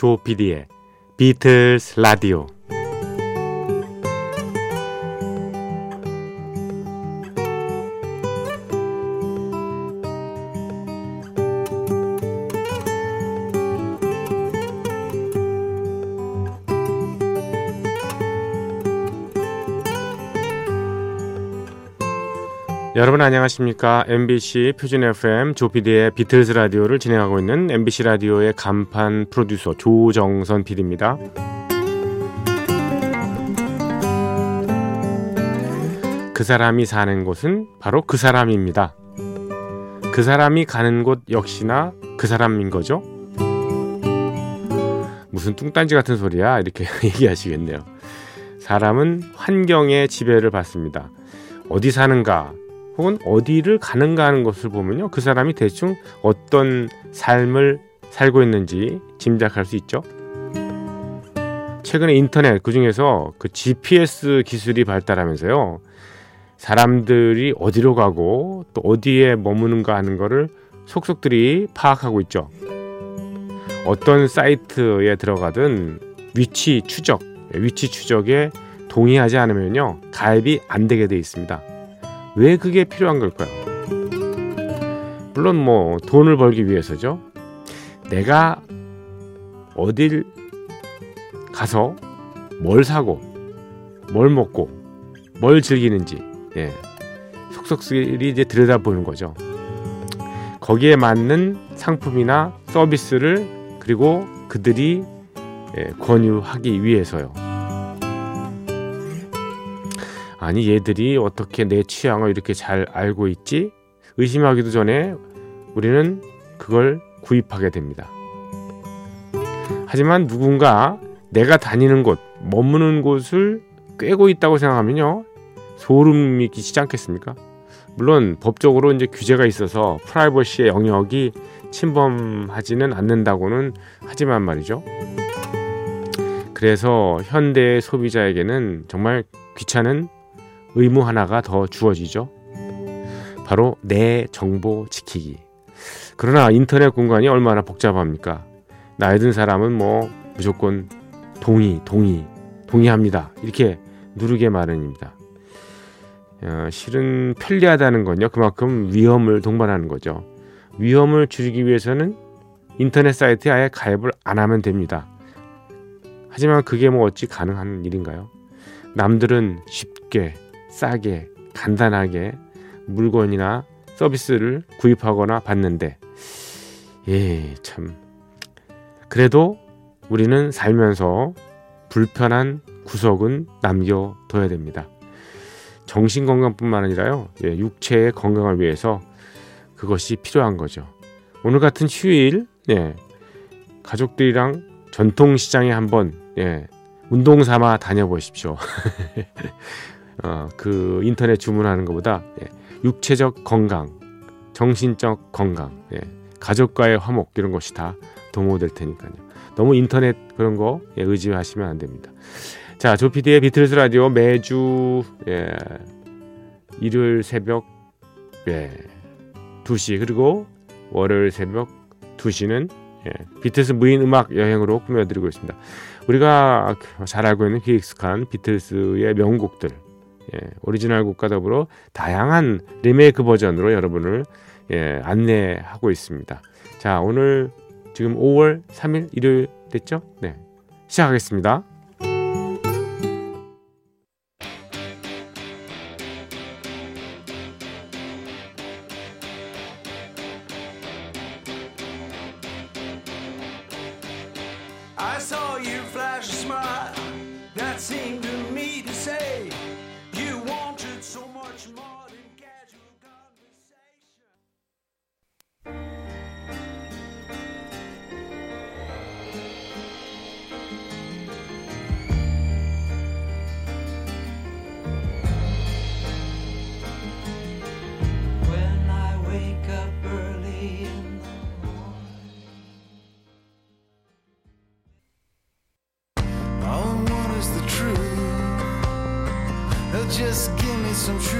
조피디의 비틀스 라디오 여러분 안녕하십니까? MBC 표준 FM 조피디의 비틀즈 라디오를 진행하고 있는 MBC 라디오의 간판 프로듀서 조정선 PD입니다. 그 사람이 사는 곳은 바로 그 사람입니다. 그 사람이 가는 곳 역시나 그 사람인 거죠. 무슨 뚱딴지 같은 소리야 이렇게 얘기하시겠네요. 사람은 환경의 지배를 받습니다. 어디 사는가 혹은 어디를 가는가 하는 것을 보면요. 그 사람이 대충 어떤 삶을 살고 있는지 짐작할 수 있죠. 최근에 인터넷 그중에서 그 GPS 기술이 발달하면서요. 사람들이 어디로 가고 또 어디에 머무는가 하는 것을 속속들이 파악하고 있죠. 어떤 사이트에 들어가든 위치 추적, 위치 추적에 동의하지 않으면요. 가입이 안 되게 돼 있습니다. 왜 그게 필요한 걸까요? 물론 뭐 돈을 벌기 위해서죠. 내가 어딜 가서 뭘 사고 뭘 먹고 뭘 즐기는지 예. 속속들이 이제 들여다보는 거죠. 거기에 맞는 상품이나 서비스를 그리고 그들이 예, 권유하기 위해서요. 아니 얘들이 어떻게 내 취향을 이렇게 잘 알고 있지? 의심하기도 전에 우리는 그걸 구입하게 됩니다. 하지만 누군가 내가 다니는 곳, 머무는 곳을 꿰고 있다고 생각하면요. 소름이 끼치지 않겠습니까? 물론 법적으로 이제 규제가 있어서 프라이버시의 영역이 침범하지는 않는다고는 하지만 말이죠. 그래서 현대의 소비자에게는 정말 귀찮은 의무 하나가 더 주어지죠. 바로 내 정보 지키기. 그러나 인터넷 공간이 얼마나 복잡합니까? 나이 든 사람은 뭐 무조건 동의, 동의, 동의합니다. 이렇게 누르게 마련입니다. 어, 실은 편리하다는 건요. 그만큼 위험을 동반하는 거죠. 위험을 줄이기 위해서는 인터넷 사이트에 아예 가입을 안 하면 됩니다. 하지만 그게 뭐 어찌 가능한 일인가요? 남들은 쉽게 싸게 간단하게 물건이나 서비스를 구입하거나 받는데 예, 참 그래도 우리는 살면서 불편한 구석은 남겨둬야 됩니다. 정신 건강뿐만 아니라요, 예, 육체의 건강을 위해서 그것이 필요한 거죠. 오늘 같은 휴일, 예, 가족들이랑 전통시장에 한번 예, 운동 삼아 다녀보십시오. 어, 그 인터넷 주문하는 것보다 예, 육체적 건강, 정신적 건강, 예, 가족과의 화목 이런 것이 다 도모될 테니까요. 너무 인터넷 그런 거 예, 의지하시면 안 됩니다. 자, 조피디의 비틀스 라디오 매주 예, 일요일 새벽 예, 2시 그리고 월요일 새벽 2시는 예, 비틀스 무인 음악 여행으로 꾸며드리고 있습니다. 우리가 잘 알고 있는 비익숙한 비틀스의 명곡들 예, 오리지널 곡과 더불어 다양한 리메이크 버전으로 여러분을 예, 안내하고 있습니다. 자, 오늘 지금 5월 3일 일요일 됐죠? 네. 시작하겠습니다. Some truth.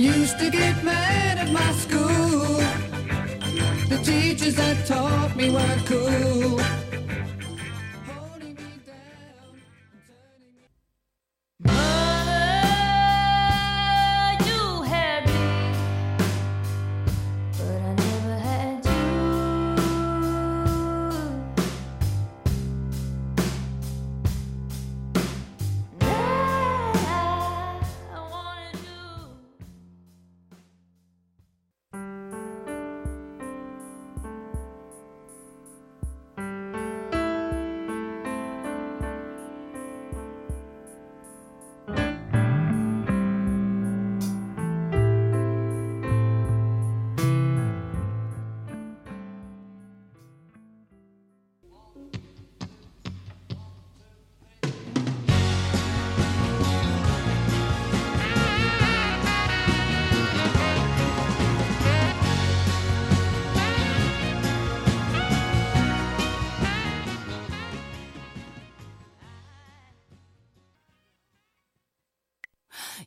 Used to get mad at my school. The teachers that taught me were cool.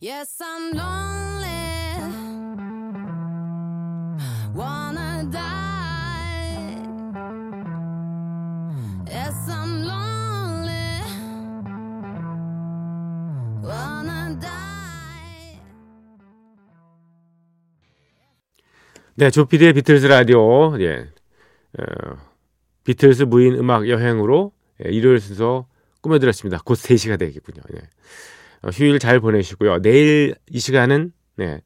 Yes, I'm lonely. Wanna die. Yes, I'm lonely. Wanna die. 네, 조피디의 비틀즈 라디오. 예. 어, 비틀즈 무인 음악 여행으로 예, 일요일 순서 꾸며드렸습니다. 곧 3시가 되겠군요. 예. 어, 휴일 잘 보내시고요. 내일 이 시간은 네,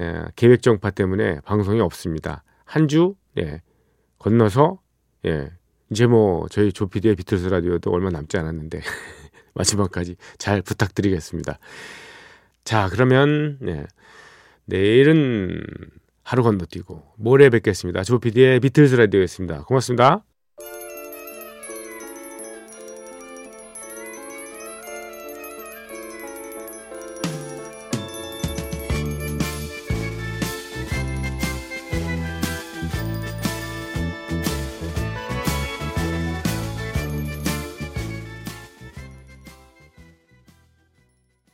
예, 계획 정파 때문에 방송이 없습니다. 한 주 예, 건너서 예, 이제 뭐 저희 조피디의 비틀즈 라디오도 얼마 남지 않았는데 마지막까지 잘 부탁드리겠습니다. 자, 그러면 네, 내일은 하루 건너뛰고 모레 뵙겠습니다. 조피디의 비틀즈 라디오였습니다. 고맙습니다.